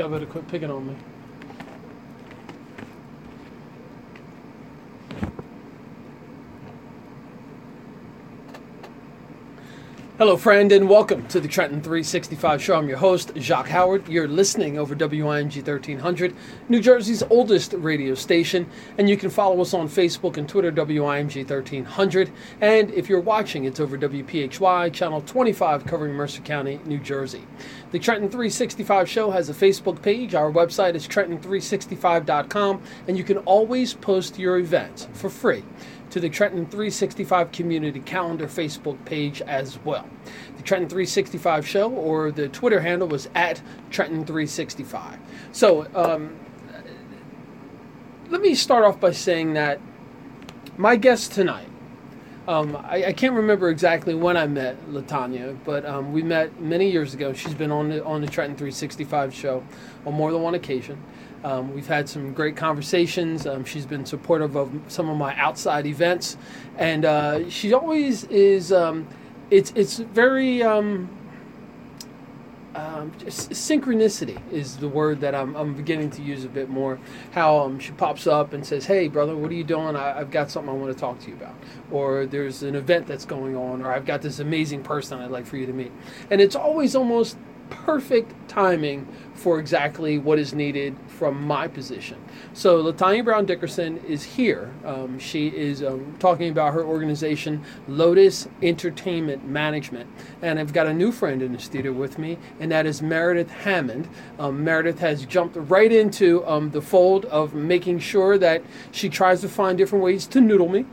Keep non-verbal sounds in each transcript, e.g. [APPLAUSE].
Y'all better quit picking on me. Hello, friend, and welcome to the Trenton 365 show. I'm your host, Jacques Howard. You're listening over WIMG 1300, New Jersey's oldest radio station, and you can follow us on Facebook and Twitter, WIMG 1300. And if you're watching, it's over WPHY, channel 25, covering Mercer County, New Jersey. The Trenton 365 show has a Facebook page. Our website is trenton365.com, and you can always post your events for free to the Trenton 365 Community Calendar Facebook page as well. The Trenton 365 show or the Twitter handle was at Trenton 365. So, um, let me start off by saying that my guest tonight, um, I, I, can't remember exactly when I met Latanya, but um, we met many years ago. She's been on the, on the Trenton 365 show on more than one occasion. Um, we've had some great conversations. Um, she's been supportive of some of my outside events, and uh, she always is. Um, it's it's very um, um, synchronicity is the word that I'm, I'm beginning to use a bit more. How um, she pops up and says, "Hey, brother, what are you doing? I, have got something I want to talk to you about." Or there's an event that's going on, or I've got this amazing person I'd like for you to meet. And it's always almost perfect timing for exactly what is needed from my position. So Latanya Brown Dickerson is here. Um, she is um, talking about her organization, Lotus Entertainment Management. And I've got a new friend in the studio with me, and that is Meredith Hammond. Um, Meredith has jumped right into um, the fold of making sure that she tries to find different ways to noodle me.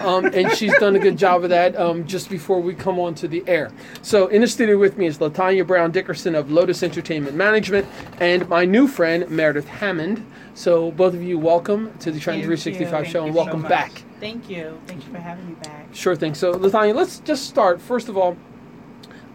Um, and she's done a good job of that um, just before we come on to the air. So in the studio with me is Latanya Brown Dickerson of Lotus Entertainment Management and my new friend Meredith Hammond. So both of you, welcome to the Trenton 365 show and welcome so back. Thank you. Thank you for having me back. Sure thing. So Latanya, let's just start. First of all,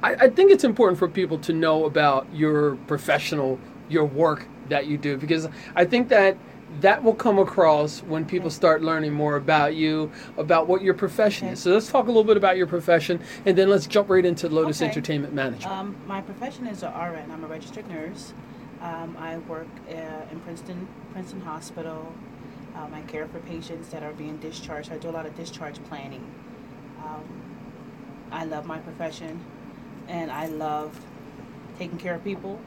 I, I think it's important for people to know about your professional, your work that you do, because I think that that will come across when people start learning more about you, about what your profession okay. is. So let's talk a little bit about your profession, and then let's jump right into Lotus okay. Entertainment Management. Um, my profession is an RN. I'm a registered nurse. Um, I work uh, in Princeton Princeton Hospital. Um, I care for patients that are being discharged. I do a lot of discharge planning. Um, I love my profession, and I love taking care of people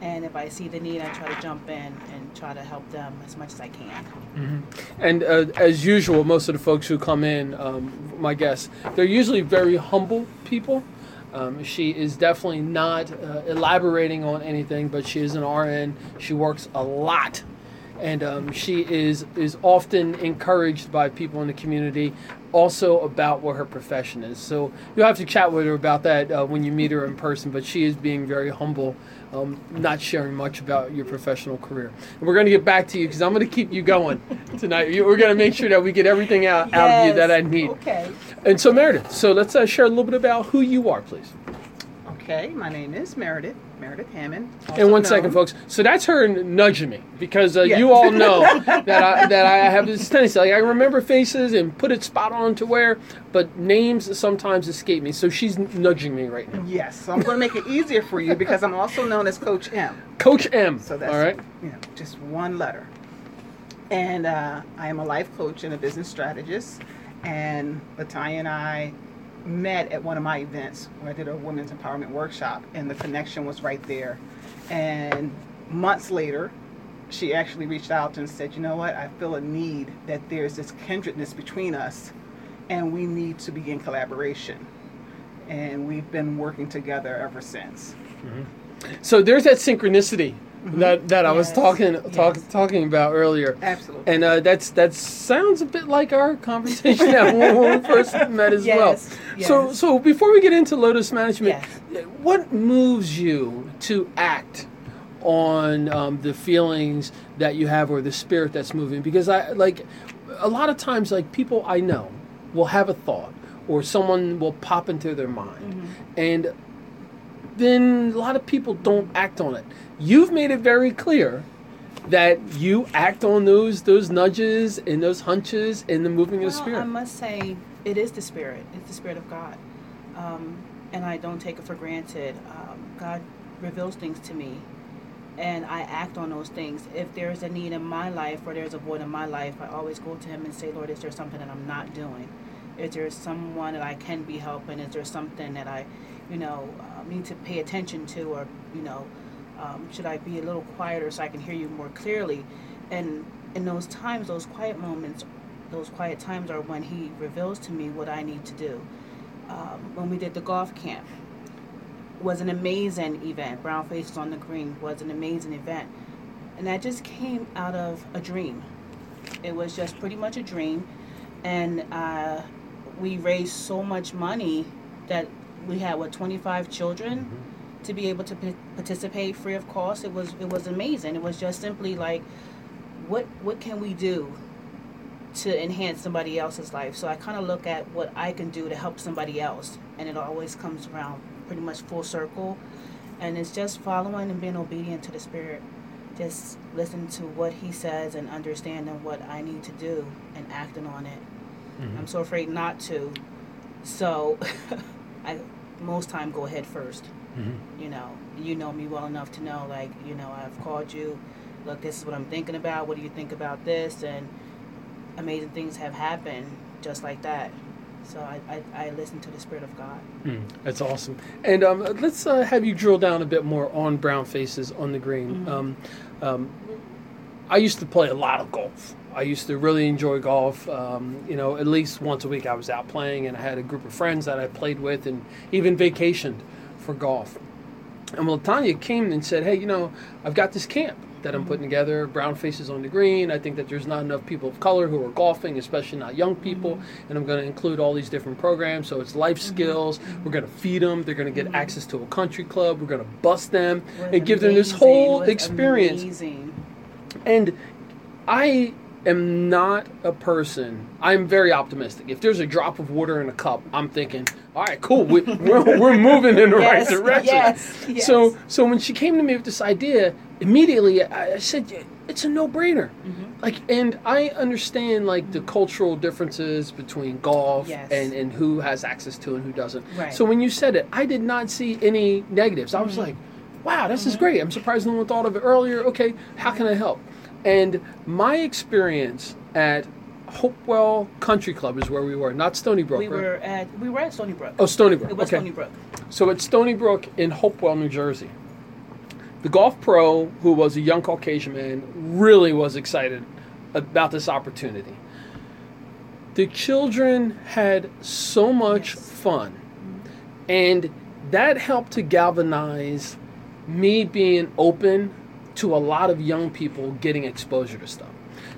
and if I see the need, I try to jump in and try to help them as much as I can. Mm-hmm. And uh, as usual, most of the folks who come in, um, my guests, they're usually very humble people. Um, she is definitely not uh, elaborating on anything, but she is an RN. She works a lot and um, she is is often encouraged by people in the community also about what her profession is. So you'll have to chat with her about that uh, when you meet her in person but she is being very humble um, not sharing much about your professional career. And we're going to get back to you because i'm going to keep you going tonight. We're going to make sure that we get everything out, yes. out of you that i need. Okay. And so meredith so let's uh, share a little bit about who you are please. Okay my name is meredith Meredith Hammond. And one known. second, folks. So that's her nudging me because uh, you all know [LAUGHS] that I, that I have this tendency. Like I remember faces and put it spot on to where, but names sometimes escape me. So she's nudging me right now. Yes. So I'm going to make it easier for you because I'm also known as Coach M. Coach M. So that's all right. You know, just one letter. And uh, I am a life coach and a business strategist. And Latanya and I met at one of my events where I did a women's empowerment workshop, and the connection was right there. And months later, she actually reached out and said, You know what? I feel a need that there's this kindredness between us, and we need to begin collaboration. And we've been working together ever since. Mm-hmm. So there's that synchronicity mm-hmm. that that I was talking talk, yes. talking about earlier. Absolutely. And uh, that's that sounds a bit like our conversation [LAUGHS] when we [LAUGHS] first met as yes. well. Yes. So so before we get into Lotus Management, what moves you to act? on um, the feelings that you have or the spirit that's moving because i like a lot of times like people i know will have a thought or someone will pop into their mind mm-hmm. and then a lot of people don't act on it you've made it very clear that you act on those those nudges and those hunches and the moving well, of the spirit. I must say, it is the spirit. It's the spirit of God, um, and I don't take it for granted. Um, God reveals things to me and I act on those things. If there's a need in my life or there's a void in my life, I always go to Him and say, Lord, is there something that I'm not doing? Is there someone that I can be helping? Is there something that I, you know, need to pay attention to, or you know, um, should I be a little quieter so I can hear you more clearly? And in those times, those quiet moments, those quiet times are when He reveals to me what I need to do. Um, when we did the golf camp, was an amazing event. Brown Faces on the Green was an amazing event. And that just came out of a dream. It was just pretty much a dream. And uh, we raised so much money that we had, what, 25 children Mm-hmm. to be able to p- participate free of cost. It was, it was amazing. It was just simply like, what, what can we do to enhance somebody else's life? So I kind of look at what I can do to help somebody else. And it always comes around pretty much full circle. And it's just following and being obedient to the Spirit. Just listen to what He says and understanding what I need to do and acting on it. Mm-hmm. I'm so afraid not to. So [LAUGHS] I most time go ahead 1st Mhm. You know, you know me well enough to know, like, you know, I've called you. Look, this is what I'm thinking about. What do you think about this? And amazing things have happened just like that. So I, I, I listen to the Spirit of God. Mm, that's awesome. And um, let's uh, have you drill down a bit more on brown faces on the green. Mhm. Um, um, I used to play a lot of golf. I used to really enjoy golf. Um, you know, at least once a week I was out playing, and I had a group of friends that I played with, and even vacationed for golf. And well, Tanya came and said, "Hey, you know, I've got this camp that I'm putting together. Brown faces on the green. I think that there's not enough people of color who are golfing, especially not young people. And I'm going to include all these different programs. So it's life skills. We're going to feed them. They're going to get access to a country club. We're going to bust them Was and give them this whole experience. Amazing. And I am not a person. I'm very optimistic. If there's a drop of water in a cup, I'm thinking, all right, cool. We, we're, we're [LAUGHS] moving in the Yes, right direction. yes, yes. So, so when she came to me with this idea, immediately I, said, it's a no-brainer. Mm-hmm. Like, and I understand like the cultural differences between golf Yes. and and who has access to and who doesn't. Right. So when you said it, I did not see any negatives. I was Mm-hmm. like, wow, this is great. I'm surprised no one thought of it earlier. Okay, how can I help? And my experience at Hopewell Country Club is where we were, not Stony Brook. We right? were at we were at Stony Brook. Oh, Stony Brook. it was okay. Stony Brook. So at Stony Brook in Hopewell, New Jersey, the golf pro, who was a young Caucasian man, really was excited about this opportunity. The children had so much Yes. fun, and that helped to galvanize me being open to a lot of young people getting exposure to stuff.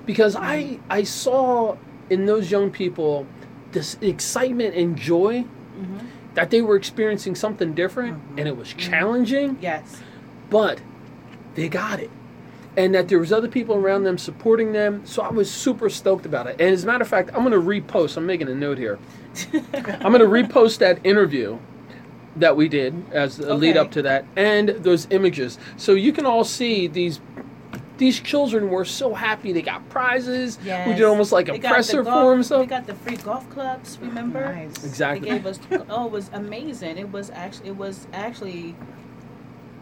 Because I, I saw in those young people this excitement and joy Mm-hmm. that they were experiencing something different and it was challenging, Yes. but they got it. And that there was other people around them supporting them. So I was super stoked about it. And as a matter of fact, I'm going to repost. I'm making a note here. [LAUGHS] I'm going to repost that interview that we did as a lead up to that and those images. So you can all see these these children were so happy they got prizes. Yes. We did almost like a They got the presser golf- for them So. We got the free golf clubs. Remember? Nice. Exactly. They gave us. Oh, it was amazing. It was actually. It was actually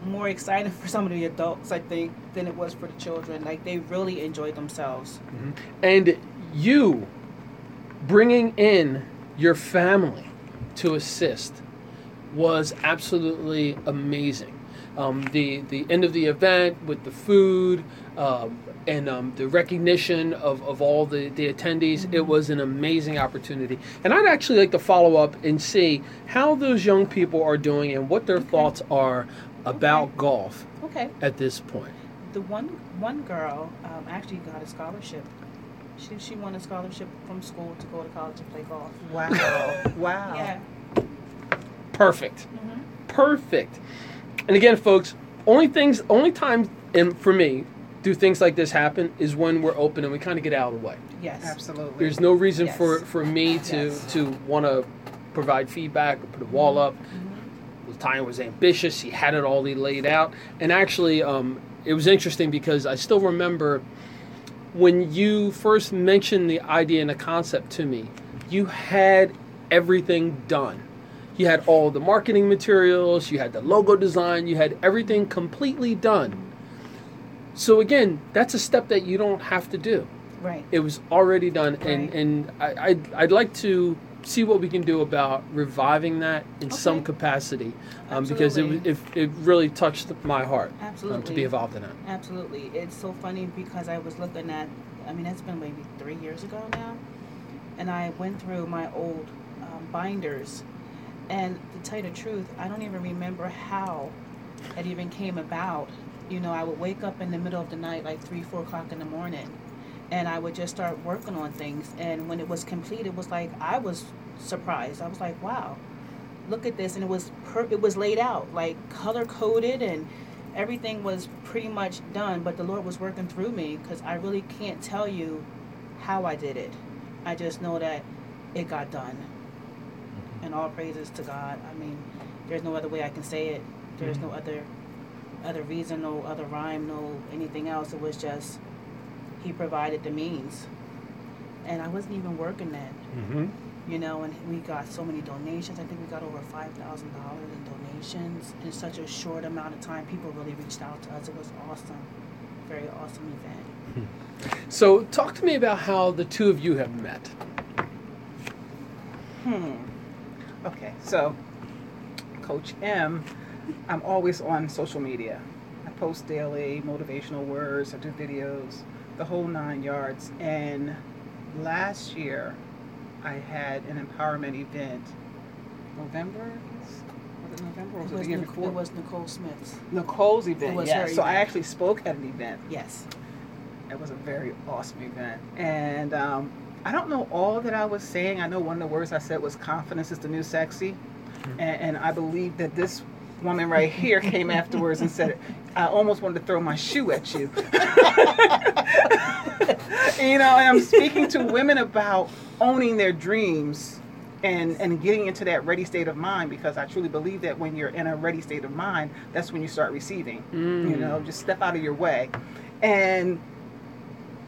more exciting for some of the adults, I think, than it was for the children. Like they really enjoyed themselves. Mm-hmm. And you bringing in your family to assist was absolutely amazing. Um, the the end of the event with the food um, and um, the recognition of, of all the, the attendees, it was an amazing opportunity. And I'd actually like to follow up and see how those young people are doing and what their thoughts are about Okay. golf Okay. at this point. The one one girl um, actually got a scholarship. She she won a scholarship from school to go to college and play golf. Wow. wow. Yeah. Perfect. hmm perfect. And again, folks, only things, only time, and for me, do things like this happen is when we're open and we kind of get out of the way. Yes. Absolutely. There's no reason Yes. for for me to Yes. to want to provide feedback or put a wall up. Mhm. Tanya was ambitious. he had it all He laid out, and actually, um, it was interesting because I still remember when you first mentioned the idea and the concept to me. You had everything done. You had all the marketing materials. You had the logo design. You had everything completely done. So again, that's a step that you don't have to do. Right. It was already done, and Right. and I, I'd, I'd like to see what we can do about reviving that in some capacity, um, because it, it it really touched my heart um, to be involved in it. Absolutely. It's so funny because I was looking at, I mean, it's been maybe three years ago now. And I went through my old um, binders. And to tell you the truth, I don't even remember how it even came about. You know, I would wake up in the middle of the night, like three, four o'clock in the morning, and I would just start working on things. And when it was complete, it was like I was surprised. I was like, wow, look at this. And it was per- it was laid out, like color coded and everything was pretty much done, but the Lord was working through me because I really can't tell you how I did it. I just know that it got done. And all praises to God. I mean, there's no other way I can say it. There's no other other reason, no other rhyme, no anything else. It was just he provided the means. And I wasn't even working then Mm-hmm. you know, and we got so many donations. I think we got over five thousand dollars in donations in such a short amount of time. People really reached out to us. It was awesome, very awesome event. So talk to me about how the two of you have met. Hmm. Okay, so Coach M, I'm always on social media. I post daily motivational words, I do videos, the whole nine yards. And last year, I had an empowerment event. November? Was it November or was It it, was, the year Nic- before? it was Nicole Smith's. Nicole's event. yeah. So I actually spoke at an event. Yes. It was a very awesome event. And um, I don't know all that I was saying. I know one of the words I said was confidence is the new sexy. And, and I believe that this woman right here came afterwards and said, I almost wanted to throw my shoe at you. [LAUGHS] you know, and I'm speaking to women about owning their dreams and, and getting into that ready state of mind because I truly believe that when you're in a ready state of mind, that's when you start receiving. You Mm. know, just step out of your way. And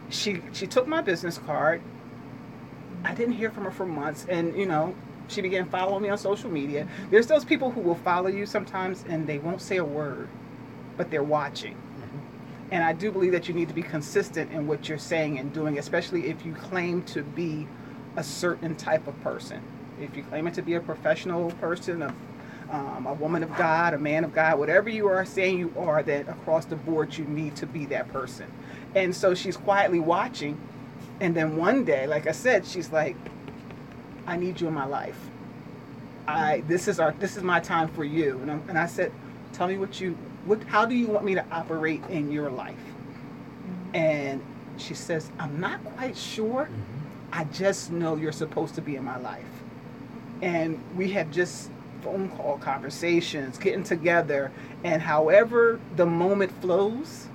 she she took my business card. I didn't hear from her for months, and you know, she began following me on social media. There's those people who will follow you sometimes, and they won't say a word, but they're watching. And I do believe that you need to be consistent in what you're saying and doing, especially if you claim to be a certain type of person. If you claim it to be a professional person, a, um, a woman of God, a man of God, whatever you are saying you are, that across the board you need to be that person. And so she's quietly watching. And then one day, like I said, she's like, I need you in my life. I this is our this is my time for you. And, I'm, and I said, tell me what you what how do you want me to operate in your life? Mm-hmm. And she says, I'm not quite sure. Mm-hmm. I just know you're supposed to be in my life. And we have just phone call conversations, getting together, and however the moment flows,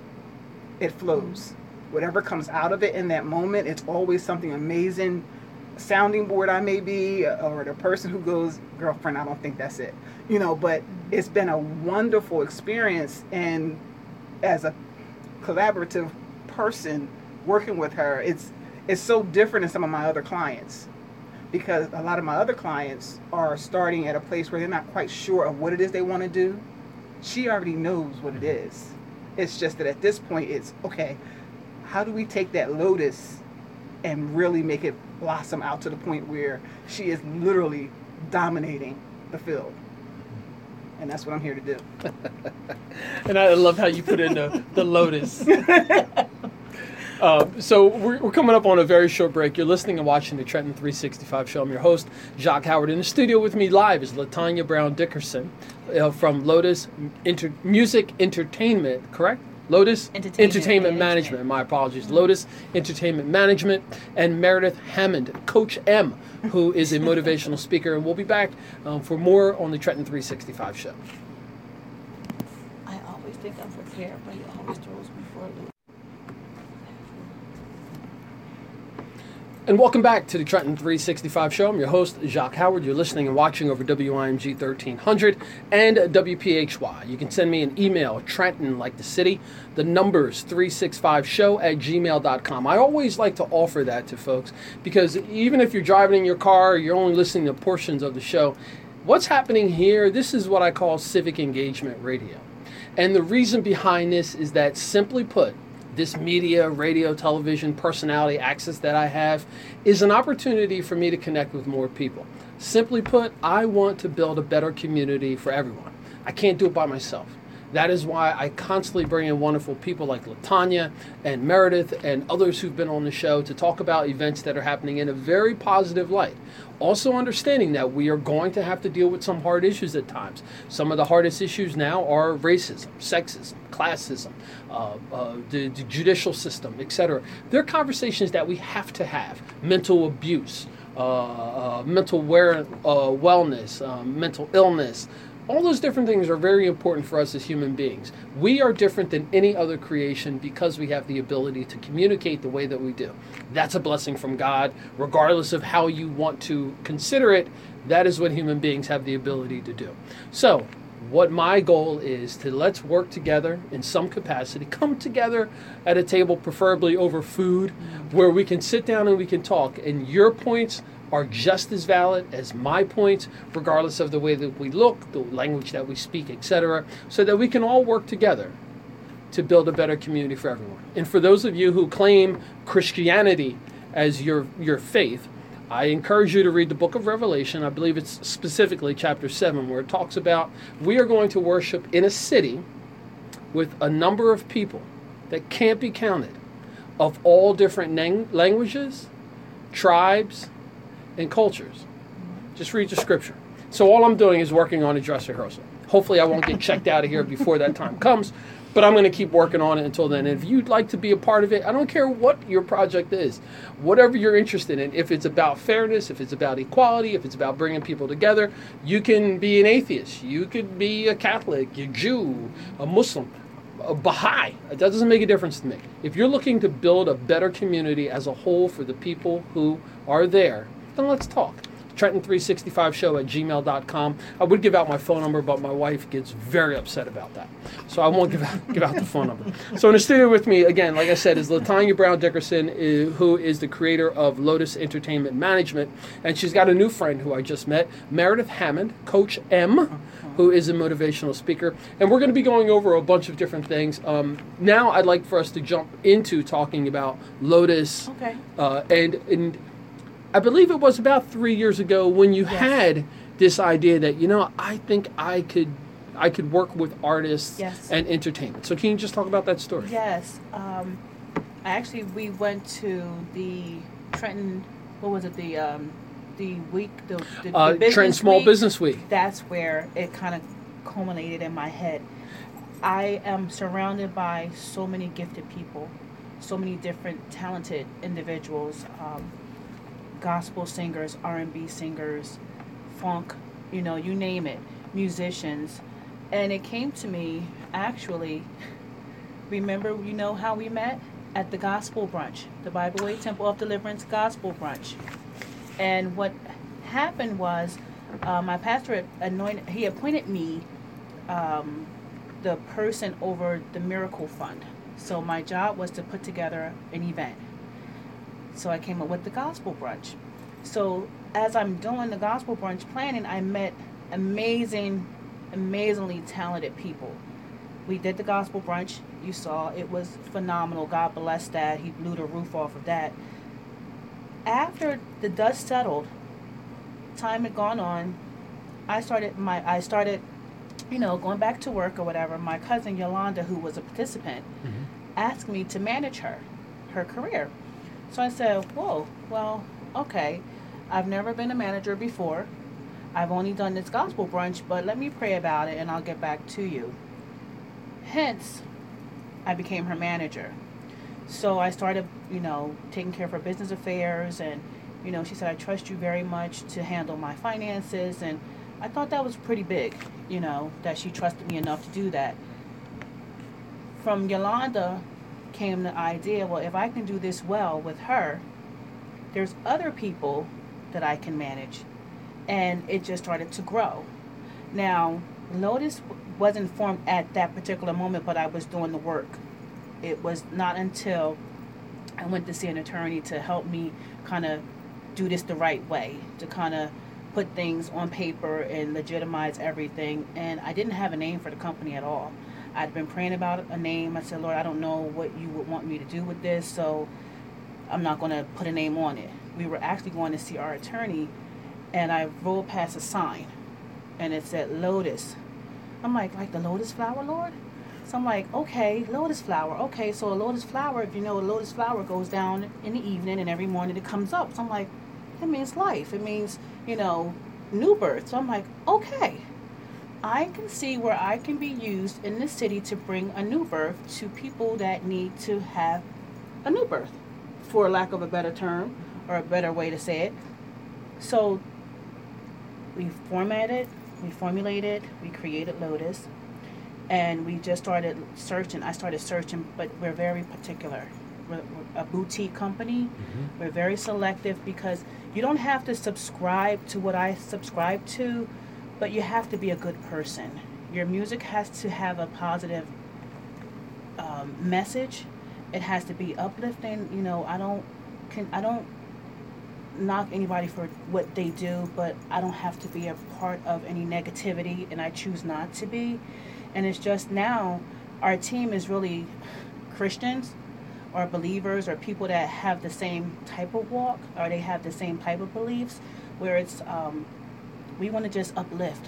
it flows. Mm-hmm. Whatever comes out of it in that moment, it's always something amazing. Sounding board I may be, uh, or the person who goes, girlfriend, I don't think that's it. You know, but it's been a wonderful experience. And as a collaborative person working with her, it's it's so different than some of my other clients because a lot of my other clients are starting at a place where they're not quite sure of what it is they want to do. She already knows what it mm-hmm. is. It's just that at this point, it's okay. How do we take that lotus and really make it blossom out to the point where she is literally dominating the field? And that's what I'm here to do. [LAUGHS] And I love how you put in the, the lotus. Uh, [LAUGHS] so we're, we're coming up on a very short break. You're listening and watching the Trenton 365 show. I'm your host, Jacques Howard. In the studio with me live is Latanya Brown Dickerson uh, from Lotus Inter- Music Entertainment, correct? Lotus Entertainment Management. Management. My apologies. Lotus Entertainment Management and Meredith Hammond, Coach M, who is a motivational speaker. And we'll be back um, for more on the Trenton 365 show. I always think I'm prepared, but he always throws me for a loop. And welcome back to the Trenton 365 show. I'm your host, Jacques Howard. You're listening and watching over WIMG 1300 and WPHY. You can send me an email, Trenton, like the city, the numbers 365show at gmail.com. I always like to offer that to folks because even if you're driving in your car, you're only listening to portions of the show. What's happening here, this is what I call civic engagement radio. And the reason behind this is that, simply put, this media, radio, television, personality access that I have is an opportunity for me to connect with more people. Simply put, I want to build a better community for everyone. I can't do it by myself. That is why I constantly bring in wonderful people like Latanya and Meredith and others who've been on the show to talk about events that are happening in a very positive light. Also, understanding that we are going to have to deal with some hard issues at times. Some of the hardest issues now are racism, sexism, classism, uh, uh, the, the judicial system, etc. They're conversations that we have to have. Mental abuse, uh, uh, mental wear, uh, wellness, um, mental illness, all those different things are very important for us as human beings. We are different than any other creation because we have the ability to communicate the way that we do. That's a blessing from God, regardless of how you want to consider it. That is what human beings have the ability to do. So, what my goal is to let's work together in some capacity, come together at a table, preferably over food, where we can sit down and we can talk. And your points are just as valid as my points, regardless of the way that we look, the language that we speak, etc., so that we can all work together to build a better community for everyone. And for those of you who claim Christianity as your, your faith, I encourage you to read the book of Revelation. I believe it's specifically chapter 7, where it talks about we are going to worship in a city with a number of people that can't be counted of all different nang- languages, tribes, and cultures. Just read the scripture. So all I'm doing is working on a dress rehearsal. Hopefully, I won't get checked out of here before that time comes, but I'm going to keep working on it until then. And if you'd like to be a part of it, I don't care what your project is, whatever you're interested in. If it's about fairness, if it's about equality, if it's about bringing people together, you can be an atheist, you could be a Catholic, a Jew, a Muslim a Baha'i. That doesn't make a difference to me. If you're looking to build a better community as a whole for the people who are there, then let's talk. Trenton365show at gmail.com. I would give out my phone number, but my wife gets very upset about that. So I won't give out, [LAUGHS] give out the phone number. So in the studio with me, again, like I said, is Latanya Brown Dickerson, uh, who is the creator of Lotus Entertainment Management. And she's got a new friend who I just met, Meredith Hammond, Coach M, who is a motivational speaker. And we're going to be going over a bunch of different things. Um, now I'd like for us to jump into talking about Lotus. Okay. Uh, and, and I believe it was about three years ago when you Yes. had this idea that you know I think I could I could work with artists Yes. and entertainment. So can you just talk about that story? Yes. Um, I actually we went to the Trenton. What was it? The um, the week. The, the, Uh, the Trenton Small week. Business Week. That's where it kind of culminated in my head. I am surrounded by so many gifted people, so many different talented individuals, um, gospel singers, R and B singers, funk, you know, you name it, musicians, and it came to me actually. [LAUGHS] Remember, you know how we met at the gospel brunch, the Bible Way Temple of Deliverance gospel brunch, and what happened was, uh, my pastor anointed. He appointed me um, the person over the Miracle Fund. So my job was to put together an event. So I came up with the gospel brunch. So as I'm doing the gospel brunch planning, I met amazing, amazingly talented people. We did the gospel brunch. You saw it was phenomenal. God bless that. He blew the roof off of that. After the dust settled, time had gone on. I started my I started, you know, going back to work or whatever. My cousin Yolanda, who was a participant, mm-hmm. asked me to manage her, her career. So I said, "Whoa, well, okay. I've never been a manager before. I've only done this gospel brunch, but let me pray about it and I'll get back to you." Hence, I became her manager. So I started, you know, taking care of her business affairs and you know, she said, I trust you very much to handle my finances. And I thought that was pretty big, you know, that she trusted me enough to do that. From Yolanda came the idea well, if I can do this well with her, there's other people that I can manage. And it just started to grow. Now, Lotus wasn't formed at that particular moment, but I was doing the work. It was not until I went to see an attorney to help me kind of do this the right way, to kind of put things on paper and legitimize everything. And I didn't have a name for the company at all. I'd been praying about a name. I said, Lord, I don't know what you would want me to do with this, so I'm not going to put a name on it. We were actually going to see our attorney, and I rolled past a sign, and it said Lotus. I'm like, like the lotus flower, Lord? So I'm like, okay, lotus flower. Okay, so a lotus flower, if you know, a lotus flower goes down in the evening and every morning it comes up. So I'm like, it means life. It means, you know, new birth. So I'm like, okay. I can see where I can be used in the city to bring a new birth to people that need to have a new birth, for lack of a better term or a better way to say it. So we formatted, we formulated, we created Lotus and we just started searching. I started searching, but we're very particular. We're, we're a boutique company. Mm-hmm. We're very selective because you don't have to subscribe to what I subscribe to, but you have to be a good person. Your music has to have a positive um, message. It has to be uplifting. You know, I don't can I don't knock anybody for what they do, but I don't have to be a part of any negativity, and I choose not to be. And it's just now our team is really Christians or believers or people that have the same type of walk or they have the same type of beliefs where it's um, we want to just uplift.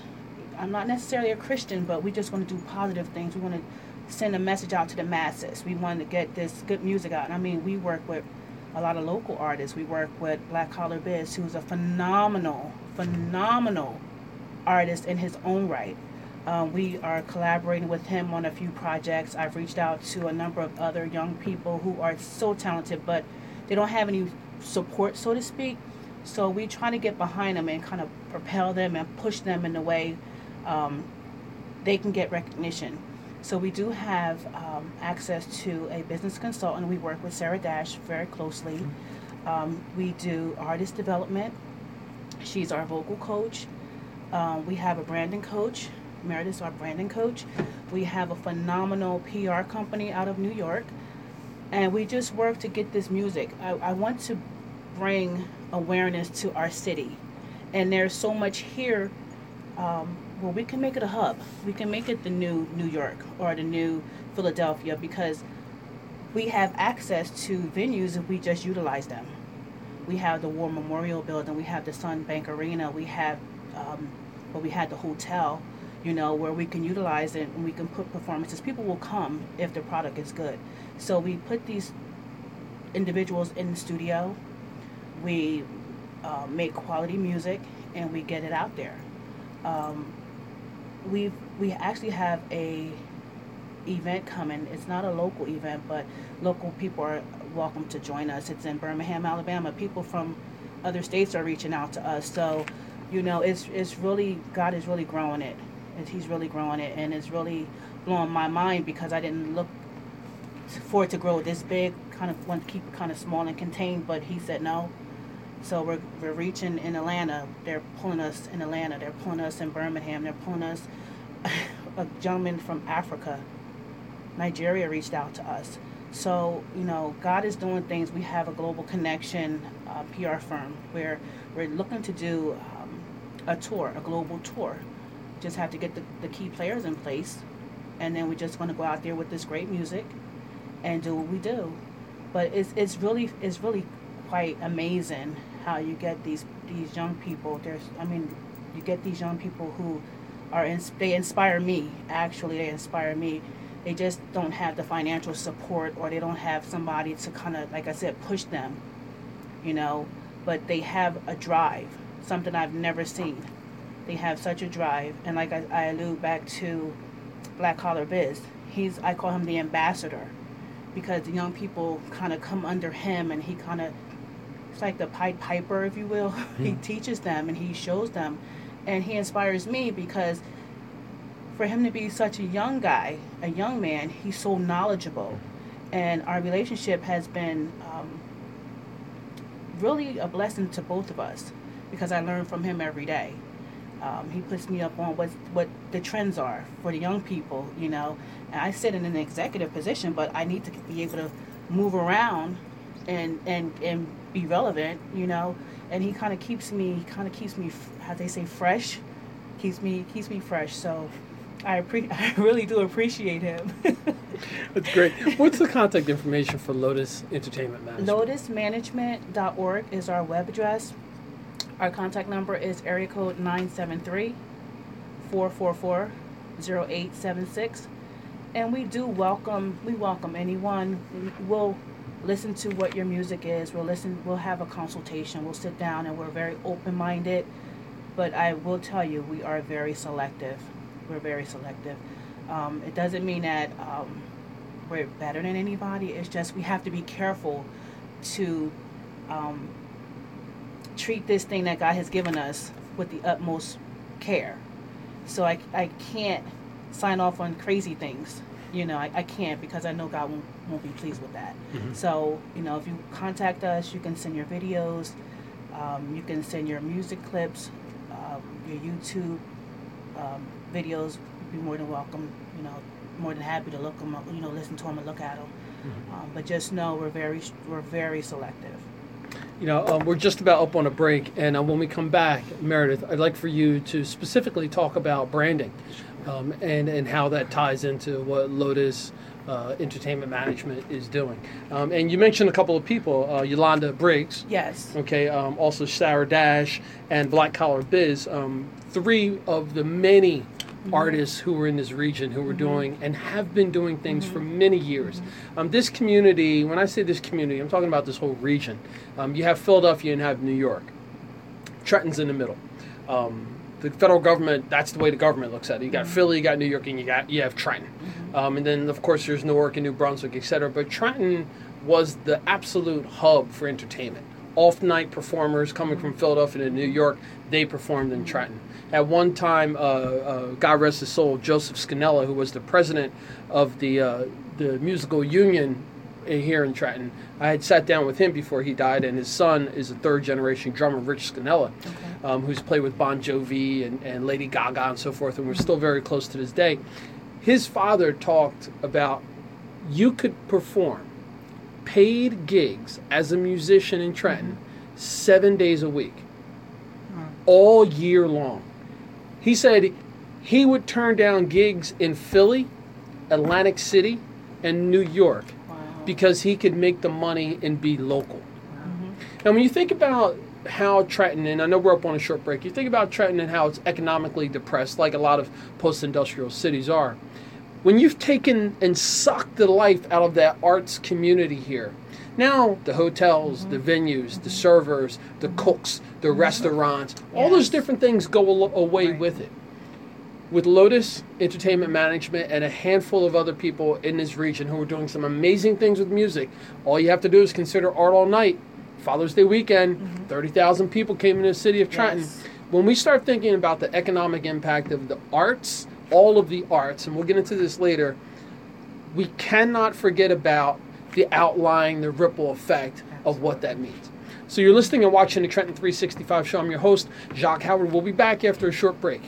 I'm not necessarily a Christian, but we just want to do positive things. We want to send a message out to the masses. We want to get this good music out. And I mean, we work with a lot of local artists. We work with Black Collar Biz, who's a phenomenal, phenomenal artist in his own right. Um, we are collaborating with him on a few projects. I've reached out to a number of other young people who are so talented, but they don't have any support, so to speak. So we try to get behind them and kind of propel them and push them in a way um, they can get recognition. So we do have um, access to a business consultant. We work with Sarah Dash very closely. Um, we do artist development. She's our vocal coach. Um, we have a branding coach. Meredith's our branding coach. We have a phenomenal PR company out of New York. And we just work to get this music. I, I want to bring awareness to our city. And there's so much here um, well, we can make it a hub. We can make it the new New York or the new Philadelphia because we have access to venues if we just utilize them. We have the War Memorial Building, we have the Sun Bank Arena, we have, um, well, we had the hotel, you know, where we can utilize it and we can put performances. People will come if the product is good. So we put these individuals in the studio, we uh, make quality music, and we get it out there. Um, we we actually have a event coming. It's not a local event, but local people are welcome to join us. It's in Birmingham, Alabama. People from other states are reaching out to us. So, you know, it's it's really God is really growing it. He's really growing it, and it's really blowing my mind because I didn't look for it to grow this big. Kind of want to keep it kind of small and contained, but he said no. So we're, we're reaching in Atlanta. They're pulling us in Atlanta. They're pulling us in Birmingham. They're pulling us. [LAUGHS] a gentleman from Africa, Nigeria, reached out to us. So you know, God is doing things. We have a global connection uh, PR firm where we're looking to do um, a tour, a global tour. Just have to get the, the key players in place, and then we're just going to go out there with this great music and do what we do. But it's it's really it's really quite amazing how you get these these young people. There's I mean, you get these young people who are ins- they inspire me. Actually, they inspire me. They just don't have the financial support, or they don't have somebody to kind of, like I said, push them. You know, but they have a drive, something I've never seen. They have such a drive, and like I, I allude back to Black Collar Biz, he's I call him the ambassador, because the young people kind of come under him, and he kind of it's like the Pied Piper, if you will. [LAUGHS] he teaches them and he shows them, and he inspires me because for him to be such a young guy, a young man, he's so knowledgeable, and our relationship has been um, really a blessing to both of us because I learn from him every day. Um, he puts me up on what what the trends are for the young people, you know. And I sit in an executive position, but I need to be able to move around and and and be relevant, you know. And he kind of keeps me, kind of keeps me, how they say, fresh, keeps me keeps me fresh. So I, appre- [LAUGHS] I really do appreciate him. [LAUGHS] That's great. What's the contact information for Lotus Entertainment Management? LotusManagement.org is our web address. Our contact number is area code 973 444 0876. And we do welcome, we welcome anyone. We'll listen to what your music is. We'll listen, we'll have a consultation. We'll sit down and we're very open minded. But I will tell you, we are very selective. We're very selective. Um, it doesn't mean that um, we're better than anybody. It's just we have to be careful to um, treat this thing that God has given us with the utmost care. So I, I can't sign off on crazy things. You know, I, I can't because I know God won't, won't be pleased with that. Mhm. So, you know, if you contact us, you can send your videos, um, you can send your music clips, um, your YouTube um, videos. Be more than welcome. You know, more than happy to look them up. You know, listen to them and look at them. Um, but just know we're very we're very selective. You know, um, we're just about up on a break, and uh, when we come back, Meredith, I'd like for you to specifically talk about branding um, and and how that ties into what Lotus uh, Entertainment Management is doing. Um, and you mentioned a couple of people, uh, Yolanda Briggs. Yes. Okay, um, also Sarah Dash and Black Collar Biz, um, three of the many artists who were in this region who were doing and have been doing things for many years. Um, this community, when I say this community, I'm talking about this whole region. Um, you have Philadelphia and have New York. Trenton's in the middle. Um, the federal government, that's the way the government looks at it. You got Philly, you got New York, and you got you have Trenton. Um, and then of course there's Newark and New Brunswick, et cetera. But Trenton was the absolute hub for entertainment. Off night performers coming from Philadelphia to New York, they performed in Trenton. At one time, uh, uh, God rest his soul, Joseph Scannella, who was the president of the uh, the musical union here in Trenton, I had sat down with him before he died, and his son is a third generation drummer, Rich Scannella, um, who's played with Bon Jovi and, and Lady Gaga and so forth, and we're still very close to this day. His father talked about you could perform paid gigs as a musician in Trenton seven days a week, all year long. He said he would turn down gigs in Philly, Atlantic City, and New York Wow. because he could make the money and be local. Mhm. And when you think about how Trenton, and I know we're up on a short break, you think about Trenton and how it's economically depressed, like a lot of post industrial cities are. When you've taken and sucked the life out of that arts community here, now the hotels, the venues, the servers, the cooks, the restaurants, all those different things go away Right. with it. With Lotus Entertainment Management and a handful of other people in this region who are doing some amazing things with music, all you have to do is consider Art All Night, Father's Day weekend, mm-hmm. 30,000 people came into the city of Trenton. Yes. When we start thinking about the economic impact of the arts, all of the arts, and we'll get into this later, we cannot forget about the outlying, the ripple effect of what that means. So you're listening and watching the Trenton 365 show. I'm your host, Jacques Howard. We'll be back after a short break.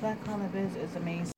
Black Collar Biz is amazing.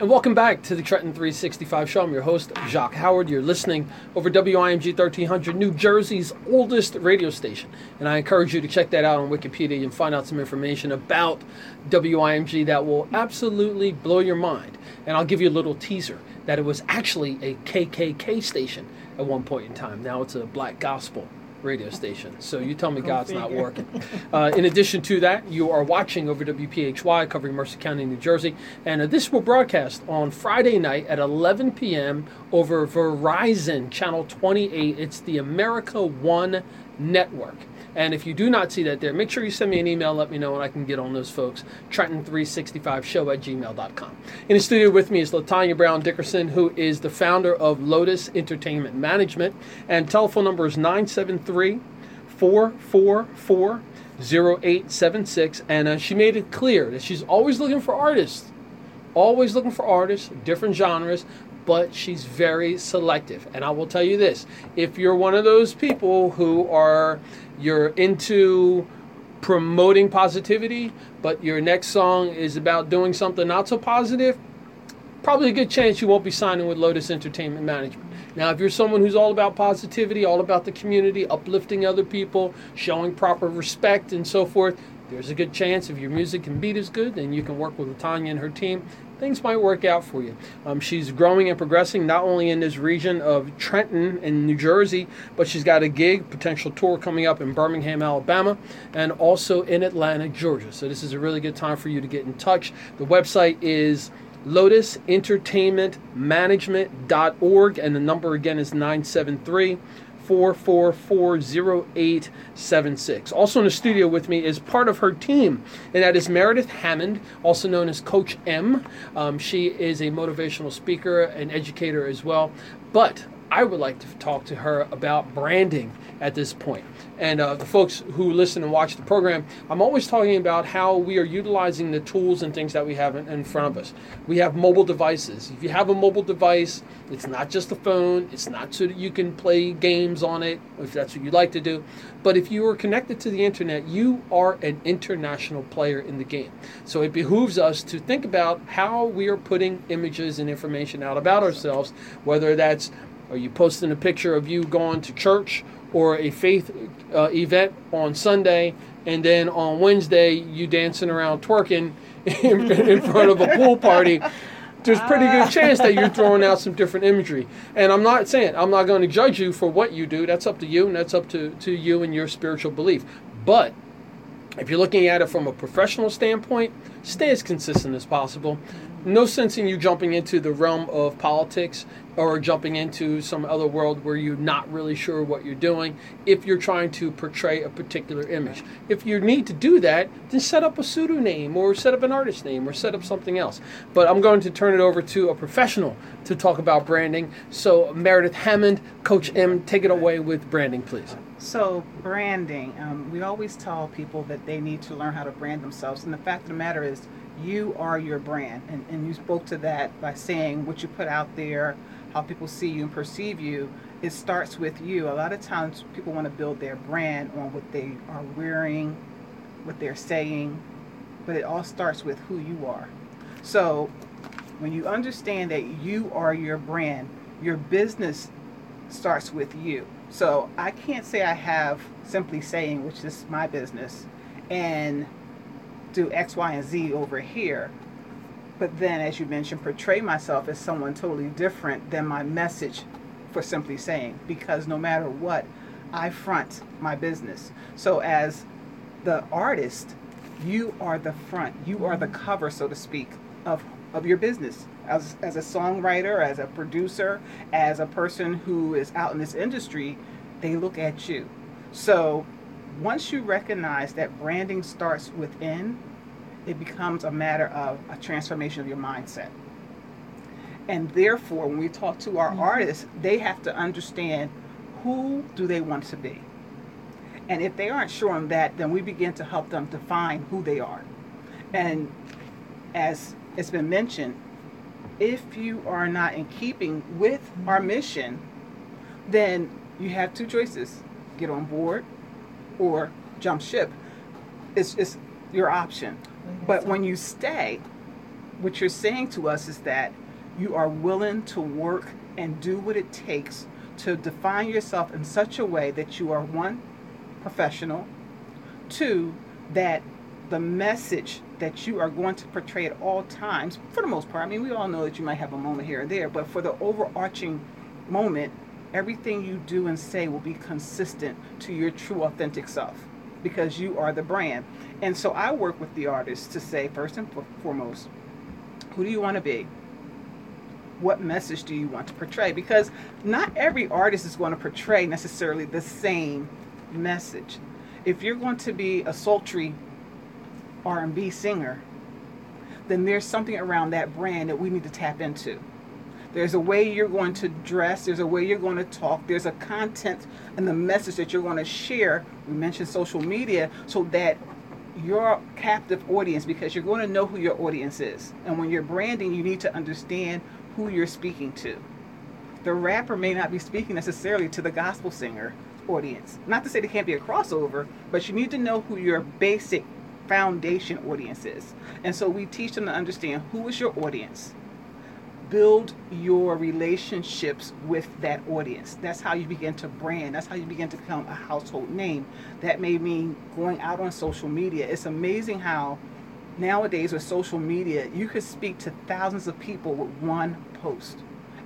And welcome back to the Trenton 365 show. I'm your host, Jacques Howard. You're listening over WIMG 1300, New Jersey's oldest radio station. And I encourage you to check that out on Wikipedia and find out some information about WIMG that will absolutely blow your mind. And I'll give you a little teaser that it was actually a KKK station at one point in time. Now it's a black gospel radio station. So you tell me Go God's not working. Uh, in addition to that, you are watching over WPHY covering Mercer County, New Jersey. And uh, this will broadcast on Friday night at 11 p.m. over Verizon Channel 28. It's the America One Network. And if you do not see that there, make sure you send me an email, let me know, and I can get on those folks. Trenton365show at gmail.com. In the studio with me is Latanya Brown Dickerson, who is the founder of Lotus Entertainment Management. And telephone number is 973 444 0876. And uh, she made it clear that she's always looking for artists always looking for artists, different genres, but she's very selective. And I will tell you this: if you're one of those people who are you're into promoting positivity, but your next song is about doing something not so positive, probably a good chance you won't be signing with Lotus Entertainment Management. Now, if you're someone who's all about positivity, all about the community, uplifting other people, showing proper respect, and so forth, there's a good chance if your music and beat is good, then you can work with Tanya and her team. Things might work out for you. Um, she's growing and progressing not only in this region of Trenton in New Jersey, but she's got a gig, potential tour coming up in Birmingham, Alabama, and also in Atlanta, Georgia. So this is a really good time for you to get in touch. The website is lotusentertainmentmanagement.org, and the number again is 973 4440876. Also in the studio with me is part of her team, and that is Meredith Hammond, also known as Coach M. Um, she is a motivational speaker and educator as well. But I would like to talk to her about branding at this point. And uh, the folks who listen and watch the program, I'm always talking about how we are utilizing the tools and things that we have in, in front of us. We have mobile devices. If you have a mobile device, it's not just a phone, it's not so that you can play games on it, if that's what you like to do. But if you are connected to the internet, you are an international player in the game. So it behooves us to think about how we are putting images and information out about ourselves, whether that's are you posting a picture of you going to church or a faith uh, event on Sunday, and then on Wednesday you dancing around twerking in, in front of a pool party. There's pretty good chance that you're throwing out some different imagery. And I'm not saying I'm not going to judge you for what you do. That's up to you, and that's up to, to you and your spiritual belief. But if you're looking at it from a professional standpoint, stay as consistent as possible. No sense in you jumping into the realm of politics or jumping into some other world where you're not really sure what you're doing if you're trying to portray a particular image. If you need to do that, then set up a pseudonym or set up an artist name or set up something else. But I'm going to turn it over to a professional to talk about branding. So, Meredith Hammond, Coach M, take it away with branding, please. So, branding, um, we always tell people that they need to learn how to brand themselves. And the fact of the matter is, you are your brand. And, and you spoke to that by saying what you put out there, how people see you and perceive you, it starts with you. A lot of times people want to build their brand on what they are wearing, what they're saying, but it all starts with who you are. So when you understand that you are your brand, your business starts with you. So I can't say I have simply saying, which is my business, and do X, Y, and Z over here but then, as you mentioned, portray myself as someone totally different than my message for simply saying, because no matter what, I front my business. So, as the artist, you are the front, you are the cover, so to speak, of, of your business. As, as a songwriter, as a producer, as a person who is out in this industry, they look at you. So, once you recognize that branding starts within, it becomes a matter of a transformation of your mindset. And therefore, when we talk to our mm-hmm. artists, they have to understand who do they want to be. And if they aren't sure on that, then we begin to help them define who they are. And as it's been mentioned, if you are not in keeping with mm-hmm. our mission, then you have two choices get on board or jump ship. It's, it's your option. Mm-hmm. But when you stay, what you're saying to us is that you are willing to work and do what it takes to define yourself in such a way that you are one, professional, two, that the message that you are going to portray at all times, for the most part, I mean, we all know that you might have a moment here or there, but for the overarching moment, everything you do and say will be consistent to your true, authentic self because you are the brand. And so I work with the artists to say, first and foremost, who do you want to be? What message do you want to portray? Because not every artist is going to portray necessarily the same message. If you're going to be a sultry R&B singer, then there's something around that brand that we need to tap into. There's a way you're going to dress, there's a way you're going to talk, there's a content and the message that you're going to share. We mentioned social media so that your captive audience because you're going to know who your audience is. And when you're branding, you need to understand who you're speaking to. The rapper may not be speaking necessarily to the gospel singer audience. Not to say there can't be a crossover, but you need to know who your basic foundation audience is. And so we teach them to understand who is your audience. Build your relationships with that audience. That's how you begin to brand. That's how you begin to become a household name. That may mean going out on social media. It's amazing how nowadays with social media, you could speak to thousands of people with one post.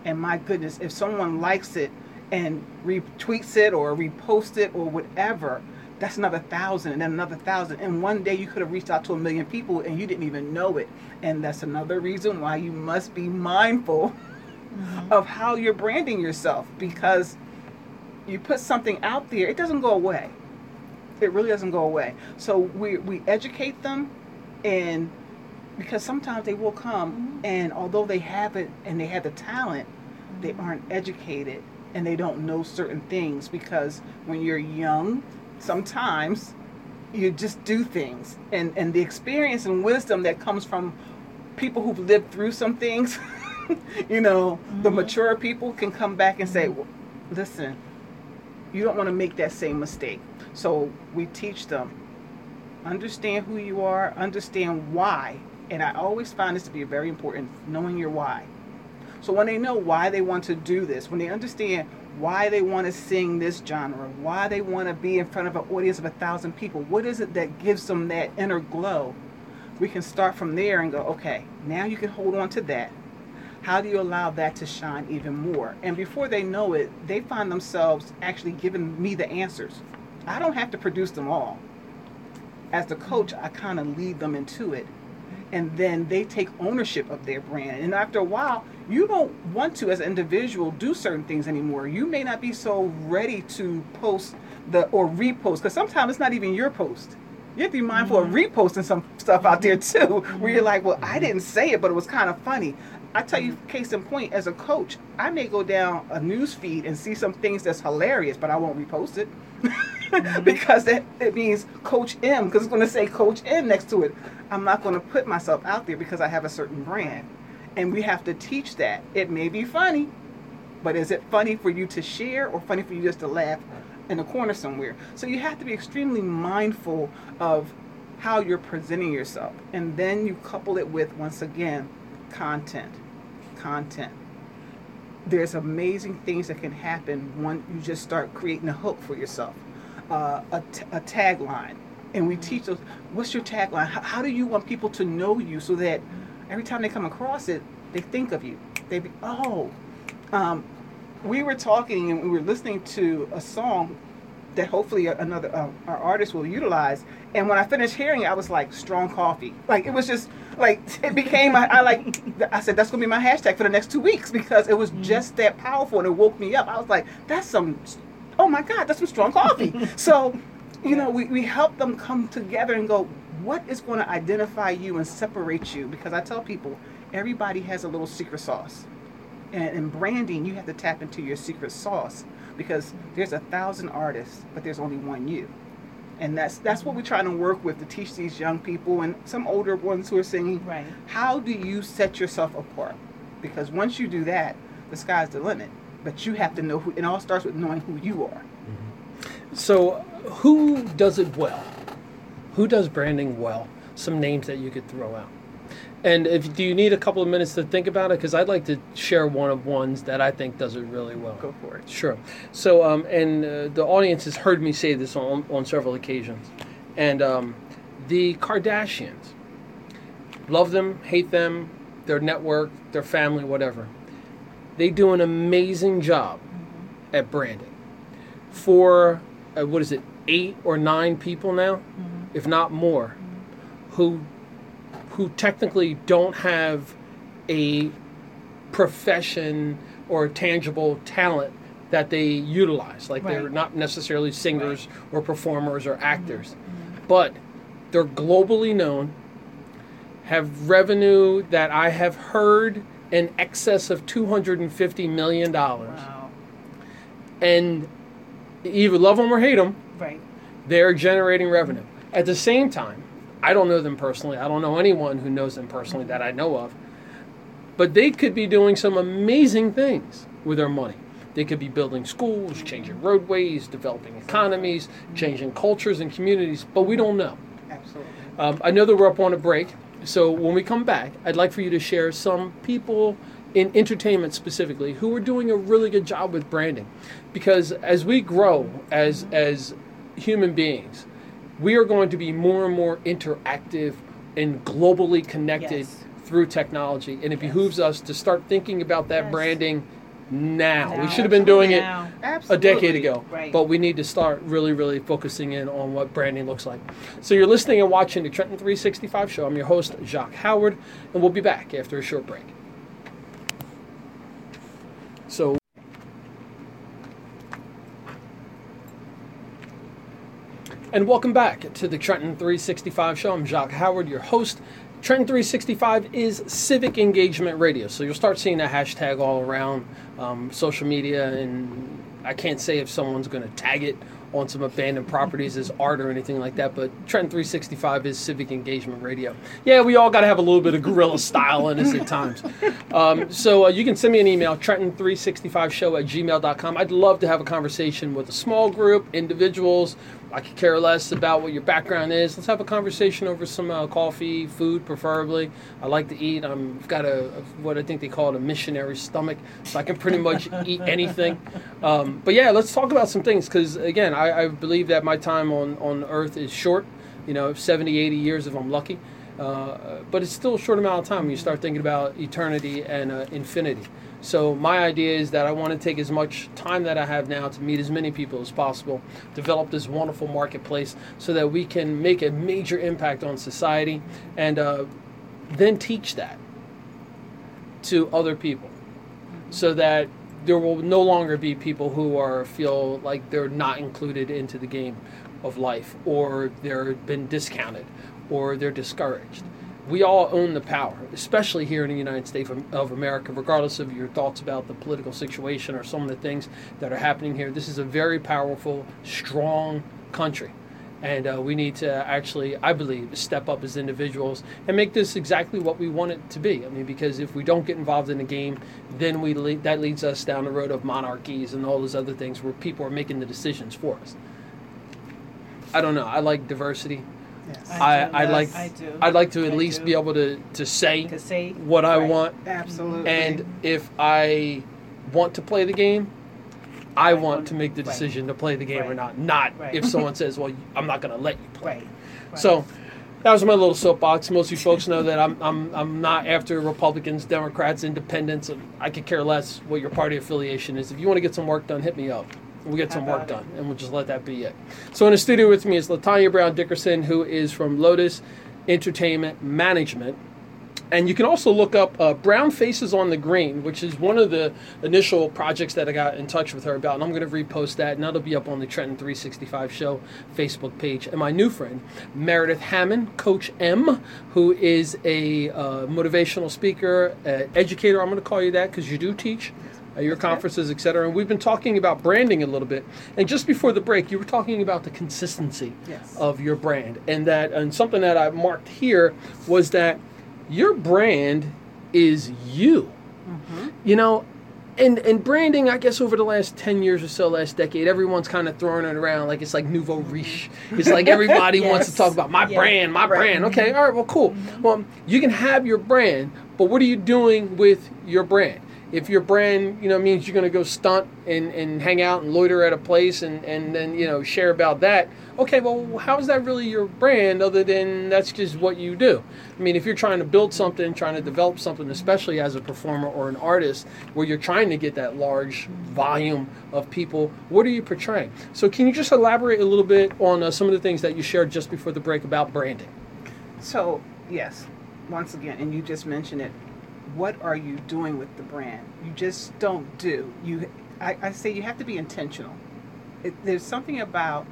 And my goodness, if someone likes it and retweets it or reposts it or whatever, that's another thousand and then another thousand and one day you could have reached out to a million people and you didn't even know it. And that's another reason why you must be mindful [LAUGHS] mm-hmm. of how you're branding yourself because you put something out there, it doesn't go away. It really doesn't go away. So we, we educate them and because sometimes they will come mm-hmm. and although they have it and they have the talent, mm-hmm. they aren't educated and they don't know certain things because when you're young, sometimes you just do things. And and the experience and wisdom that comes from people who've lived through some things [LAUGHS] you know mm-hmm. the mature people can come back and say well, listen you don't want to make that same mistake. So we teach them understand who you are understand why. And i always find this to be very important knowing your why. So when they know why they want to do this when they understand why they want to sing this genre, why they want to be in front of an audience of a thousand people. What is it that gives them that inner glow? We can start from there and go, okay, now you can hold on to that. How do you allow that to shine even more? And before they know it, they find themselves actually giving me the answers. I don't have to produce them all. As the coach, I kind of lead them into it. And then they take ownership of their brand. And after a while, you don't want to as an individual do certain things anymore you may not be so ready to post the or repost because sometimes it's not even your post you have to be mindful mm-hmm. of reposting some stuff out there too mm-hmm. where you're like well i didn't say it but it was kind of funny i tell you case in point as a coach i may go down a news feed and see some things that's hilarious but i won't repost it [LAUGHS] mm-hmm. because that it means coach m because it's going to say coach m next to it i'm not going to put myself out there because i have a certain brand and we have to teach that. It may be funny, but is it funny for you to share or funny for you just to laugh in a corner somewhere? So you have to be extremely mindful of how you're presenting yourself. And then you couple it with, once again, content. Content. There's amazing things that can happen when you just start creating a hook for yourself, uh, a, t- a tagline. And we teach those, what's your tagline? How, how do you want people to know you so that every time they come across it, they think of you. They be, oh, um, we were talking and we were listening to a song that hopefully another uh, our artist will utilize. And when I finished hearing it, I was like, "Strong coffee." Like it was just like it became. I, I like. I said that's gonna be my hashtag for the next two weeks because it was mm-hmm. just that powerful and it woke me up. I was like, "That's some. Oh my God, that's some strong coffee." so, you know, we we help them come together and go what is going to identify you and separate you? Because I tell people, everybody has a little secret sauce. And in branding, you have to tap into your secret sauce because there's a thousand artists, but there's only one you. And that's that's what we're trying to work with to teach these young people and some older ones who are singing. Right. How do you set yourself apart? Because once you do that, the sky's the limit. But you have to know who. It all starts with knowing who you are. Mm-hmm. So, who does it well? who does branding well? Some names that you could throw out. And if do you need a couple of minutes to think about it? Because I'd like to share one of ones that I think does it really well. Go for it. Sure. So, um, and uh, the audience has heard me say this on, on several occasions. And um, the Kardashians, love them, hate them, their network, their family, whatever. They do an amazing job mm-hmm. at branding. For, uh, what is it, eight or nine people now? Mm-hmm if not more, who who technically don't have a profession or tangible talent that they utilize. Like right. they're not necessarily singers right. or performers or actors, mm-hmm. but they're globally known, have revenue that I have heard in excess of $250 million. Wow. And either love them or hate them, right. they're generating revenue. At the same time, I don't know them personally. I don't know anyone who knows them personally that I know of. But they could be doing some amazing things with their money. They could be building schools, changing roadways, developing economies, changing cultures and communities, but we don't know. Absolutely. Um, I know that we're up on a break, so when we come back, I'd like for you to share some people in entertainment specifically who are doing a really good job with branding because as we grow as as human beings we are going to be more and more interactive and globally connected Yes. through technology and it behooves us to start thinking about that Yes. branding now. we should have been doing it Now. a decade ago. Right. But we need to start really, really focusing in on what branding looks like. So you're listening and watching the Trenton 365 show. I'm your host, Jacques Howard, and we'll be back after a short break. So And welcome back to the Trenton 365 show. I'm Jacques Howard, your host. Trenton 365 is civic engagement radio, so you'll start seeing a hashtag all around um, social media. And I can't say if someone's going to tag it on some abandoned properties as art or anything like that, but Trenton 365 is civic engagement radio. Yeah, we all got to have a little bit of guerrilla style in us at times. Um, so uh, you can send me an email, Trenton365show at gmail.com. I'd love to have a conversation with a small group, individuals. I could care less about what your background is. Let's have a conversation over some uh, coffee, food, preferably. I like to eat. I'm, I've got a, a what I think they call it a missionary stomach, so I can pretty much [LAUGHS] eat anything. Um, but yeah, let's talk about some things because again, I, I believe that my time on on Earth is short. You know, 70, 80 years if I'm lucky. Uh, but it's still a short amount of time when you start thinking about eternity and uh, infinity. So my idea is that I want to take as much time that I have now to meet as many people as possible, develop this wonderful marketplace, so that we can make a major impact on society, and uh, then teach that to other people, so that there will no longer be people who are feel like they're not included into the game of life, or they're been discounted, or they're discouraged we all own the power, especially here in the United States of- America, regardless of your thoughts about the political situation or some of the things that are happening here. This is a very powerful, strong country. And uh, we need to actually, I believe, step up as individuals and make this exactly what we want it to be. I mean, because if we don't get involved in the game, then we le- that leads us down the road of monarchies and all those other things where people are making the decisions for us. I don't know. I like diversity. Yes. I, do. I like I do. I'd like to at I least do. be able to, to say to say what I Right. want Absolutely. and if I want to play the game, I Right. want to make the Right. decision to play the game or not. Not Right. if someone [LAUGHS] says, "Well, I'm not going to let you play." right. right. So that was my little soapbox. Most of you folks know that I'm, I'm, I'm not after Republicans, Democrats, Independents. and I could care less what your party affiliation is. If you want to get some work done, hit me up. We'll get some work done, and we'll just let that be it. So in the studio with me is Latanya Brown Dickerson, who is from Lotus Entertainment Management. And you can also look up uh, Brown Faces on the Green, which is one of the initial projects that I got in touch with her about. And I'm going to repost that, and that'll be up on the Trenton 365 Show Facebook page. And my new friend, Meredith Hammond, Coach M, who is a uh, motivational speaker, uh, educator. I'm going to call you that because you do teach. Uh, your conferences, et cetera. And we've been talking about branding a little bit. And just before the break, you were talking about the consistency Yes. of your brand. And that and something that I marked here was that your brand is you. You know, and and branding, I guess over the last ten years or so, last decade, everyone's kind of throwing it around like it's like nouveau riche. It's like everybody [LAUGHS] wants to talk about my Yeah. brand, my Right. brand. Okay, all right, well, cool. Well, you can have your brand, but what are you doing with your brand? If your brand, you know, means you're going to go stunt and, and hang out and loiter at a place and, and then, you know, share about that, okay, well, how is that really your brand other than that's just what you do? I mean, if you're trying to build something, trying to develop something, especially as a performer or an artist, where you're trying to get that large volume of people, what are you portraying? So, can you just elaborate a little bit on uh, some of the things that you shared just before the break about branding? So, yes, once again, and you just mentioned it. What are you doing with the brand? You just don't do. You, I, I say you have to be intentional. It, there's something about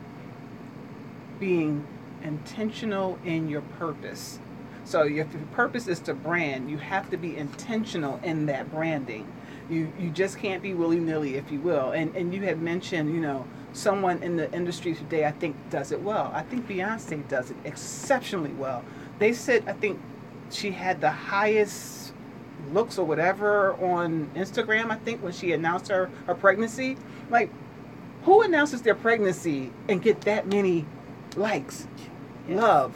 being intentional in your purpose. So, if your purpose is to brand, you have to be intentional in that branding. You you just can't be willy nilly, if you will. And and you had mentioned, you know, someone in the industry today, I think, does it well. I think Beyonce does it exceptionally well. They said, I think she had the highest looks or whatever on Instagram. I think when she announced her her pregnancy, like, who announces their pregnancy and get that many likes, Yes. love?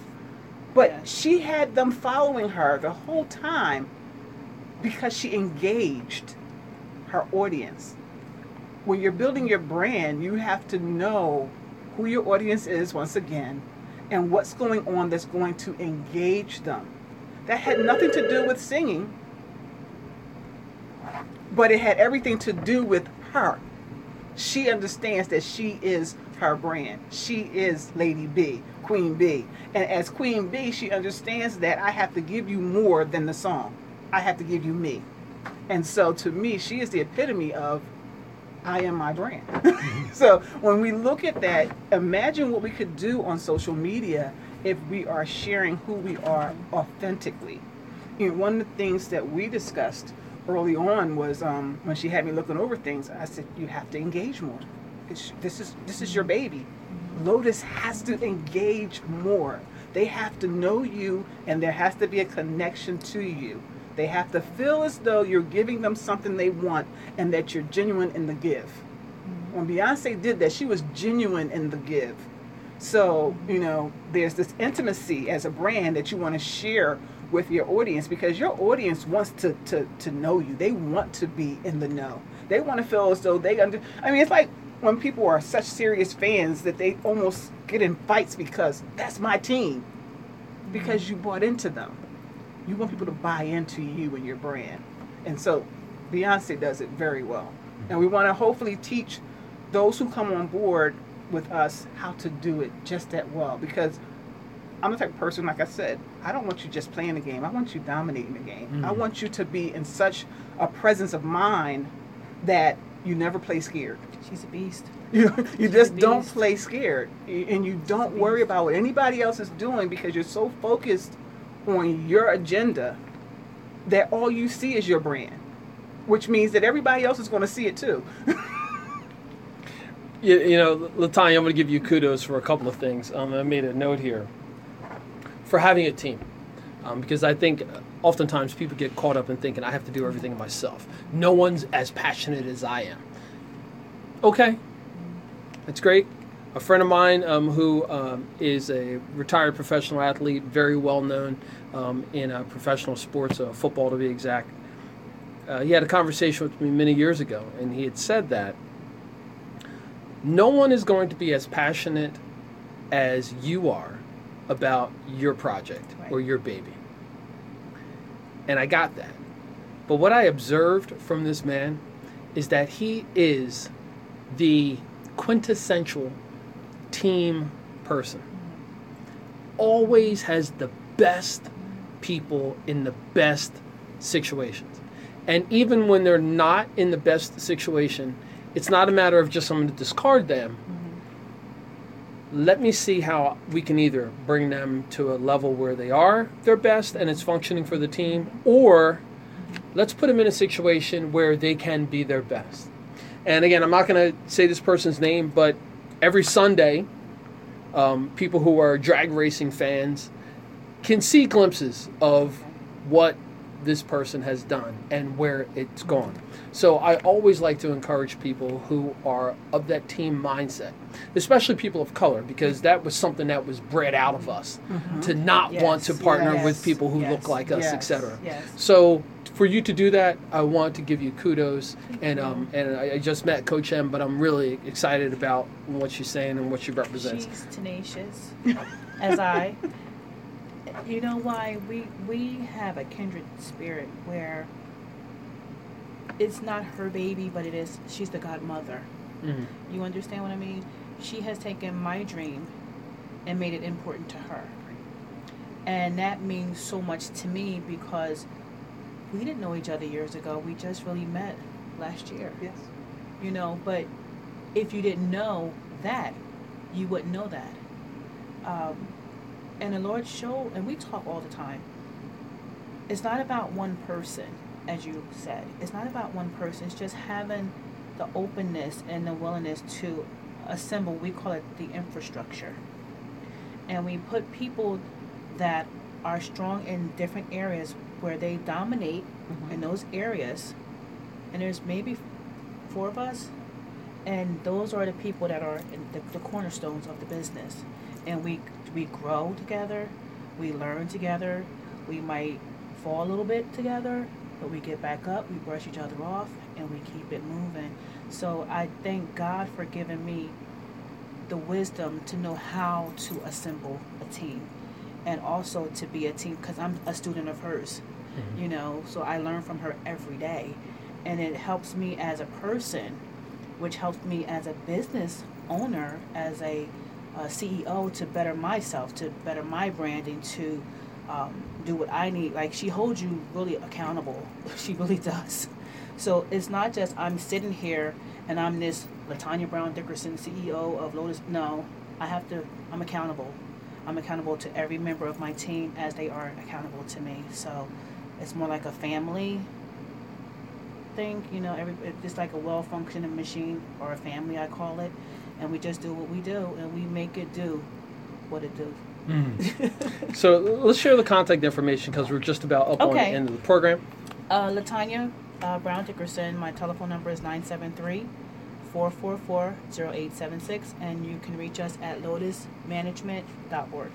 But she had them following her the whole time because she engaged her audience. When you're building your brand, you have to know who your audience is once again and what's going on that's going to engage them. That had nothing to do with singing, but it had everything to do with her. She understands that she is her brand. She is Lady B, Queen B. And as Queen B, she understands that I have to give you more than the song. I have to give you me. And so to me, she is the epitome of I am my brand. [LAUGHS] so when we look at that, imagine what we could do on social media if we are sharing who we are authentically. You know, one of the things that we discussed early on was um, when she had me looking over things. I said, "You have to engage more. It's, this is this is your baby. Lotus has to engage more. They have to know you, and there has to be a connection to you. They have to feel as though you're giving them something they want, and that you're genuine in the give. When Beyonce did that, she was genuine in the give. So, you know, there's this intimacy as a brand that you want to share with your audience because your audience wants to, to, to know you. They want to be in the know. They want to feel as though they under I mean it's like when people are such serious fans that they almost get in fights because that's my team. Because mm-hmm. you bought into them. You want people to buy into you and your brand. And so Beyonce does it very well. Mm-hmm. And we want to hopefully teach those who come on board with us how to do it just that well because I'm the type of person, like I said, I don't want you just playing the game. I want you dominating the game. I Mhm. want you to be in such a presence of mind that you never play scared. She's a beast. [LAUGHS] You, you She's just a don't play scared. And you don't worry about what anybody else is doing because you're so focused on your agenda that all you see is your brand, which means that everybody else is going to see it too. [LAUGHS] You, you know, Latanya, I'm going to give you kudos for a couple of things. Um, I made a note here for having a team. Um, because I think oftentimes people get caught up in thinking I have to do everything myself. No one's as passionate as I am. Okay, that's great. A friend of mine um, who um, is a retired professional athlete, very well known um, in uh, professional sports, uh, football to be exact, uh, he had a conversation with me many years ago, and he had said that no one is going to be as passionate as you are about your project or your baby. And I got that. But what I observed from this man is that he is the quintessential team person. Always has the best people in the best situations. And even when they're not in the best situation, it's not a matter of just I'm to discard them. Let me see how we can either bring them to a level where they are their best and it's functioning for the team, or let's put them in a situation where they can be their best. And again, I'm not going to say this person's name, but every Sunday, um, people who are drag racing fans can see glimpses of what this person has done and where it's gone. So I always like to encourage people who are of that team mindset, especially people of color, because that was something that was bred out of us to not want to partner yes, with people who yes, look like us, yes. etc. Yes. So for you to do that, I want to give you kudos, and um, and I, I just met Coach M, but I'm really excited about what she's saying and what she represents. She's tenacious, as I. [LAUGHS] You know why we we have a kindred spirit where it's not her baby, but it is. She's the godmother. Mhm. You understand what I mean? She has taken my dream and made it important to her. And that means so much to me because we didn't know each other years ago. We just really met last year. Yes. You know, but if you didn't know that, you wouldn't know that. Um, and the Lord showed, and we talk all the time. It's not about one person, as you said. It's not about one person. It's just having the openness and the willingness to assemble. We call it the infrastructure. And we put people that are strong in different areas where they dominate mm-hmm. in those areas. And there's maybe four of us, and those are the people that are in the, the cornerstones of the business. And we we grow together, we learn together, we might fall a little bit together, but we get back up, we brush each other off, and we keep it moving. So I thank God for giving me the wisdom to know how to assemble a team and also to be a team because I'm a student of hers, mm-hmm. you know, so I learn from her every day. And it helps me as a person, which helps me as a business owner, as a, CEO to better myself, to better my branding, to um, do what I need. Like she holds you really accountable. [LAUGHS] She really does. So it's not just I'm sitting here and I'm this Latanya Brown Dickerson, CEO of Lotus. No, I have to. I'm accountable. I'm accountable to every member of my team as they are accountable to me. So it's more like a family thing. You know, every it's like a well-functioning machine or a family, I call it. And we just do what we do, and we make it do what it do. [LAUGHS] So let's share the contact information because we're just about up on the end of the program. Uh, Latanya uh, Brown Dickerson, my telephone number is 973 444 0876, and you can reach us at lotusmanagement.org.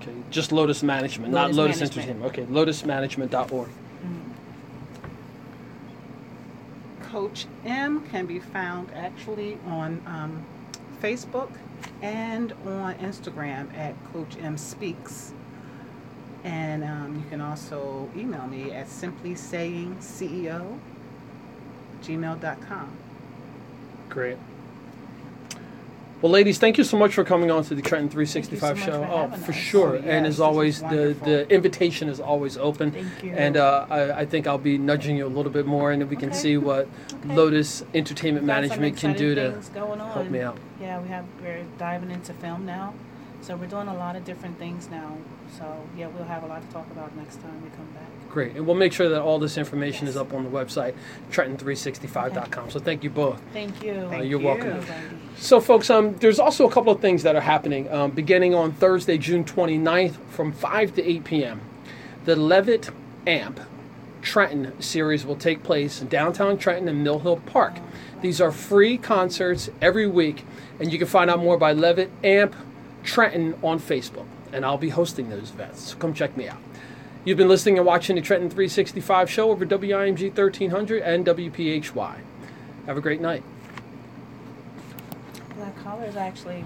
Okay, just Lotus Management, not Lotus Lotus Management. Entertainment. Okay, lotusmanagement.org. Coach M can be found actually on um, Facebook and on Instagram at Coach M Speaks. And um, you can also email me at simply saying CEO gmail.com. Great. Well, ladies, thank you so much for coming on to the Trenton 365 so show. for oh, for us. sure. Oh, and as always, the, the invitation is always open. Thank you. And uh, I, I think I'll be nudging you a little bit more, and we can Okay. see what Okay. Lotus Entertainment Management can do to going on. help me out. Yeah, we have we're diving into film now, so we're doing a lot of different things now. So yeah, we'll have a lot to talk about next time we come back. Great. And we'll make sure that all this information is up on the website, Trenton365.com. So thank you both. Thank you. Thank you're you. welcome. Everybody. So, folks, um, there's also a couple of things that are happening um, beginning on Thursday, June 29th from 5 to 8 p.m. The Levitt AMP Trenton series will take place in downtown Trenton and Mill Hill Park. These are free concerts every week, and you can find out more by Levitt AMP Trenton on Facebook. And I'll be hosting those events, so come check me out. You've been listening and watching the Trenton 365 show over WIMG 1300 and WPHY. Have a great night. Black collar is actually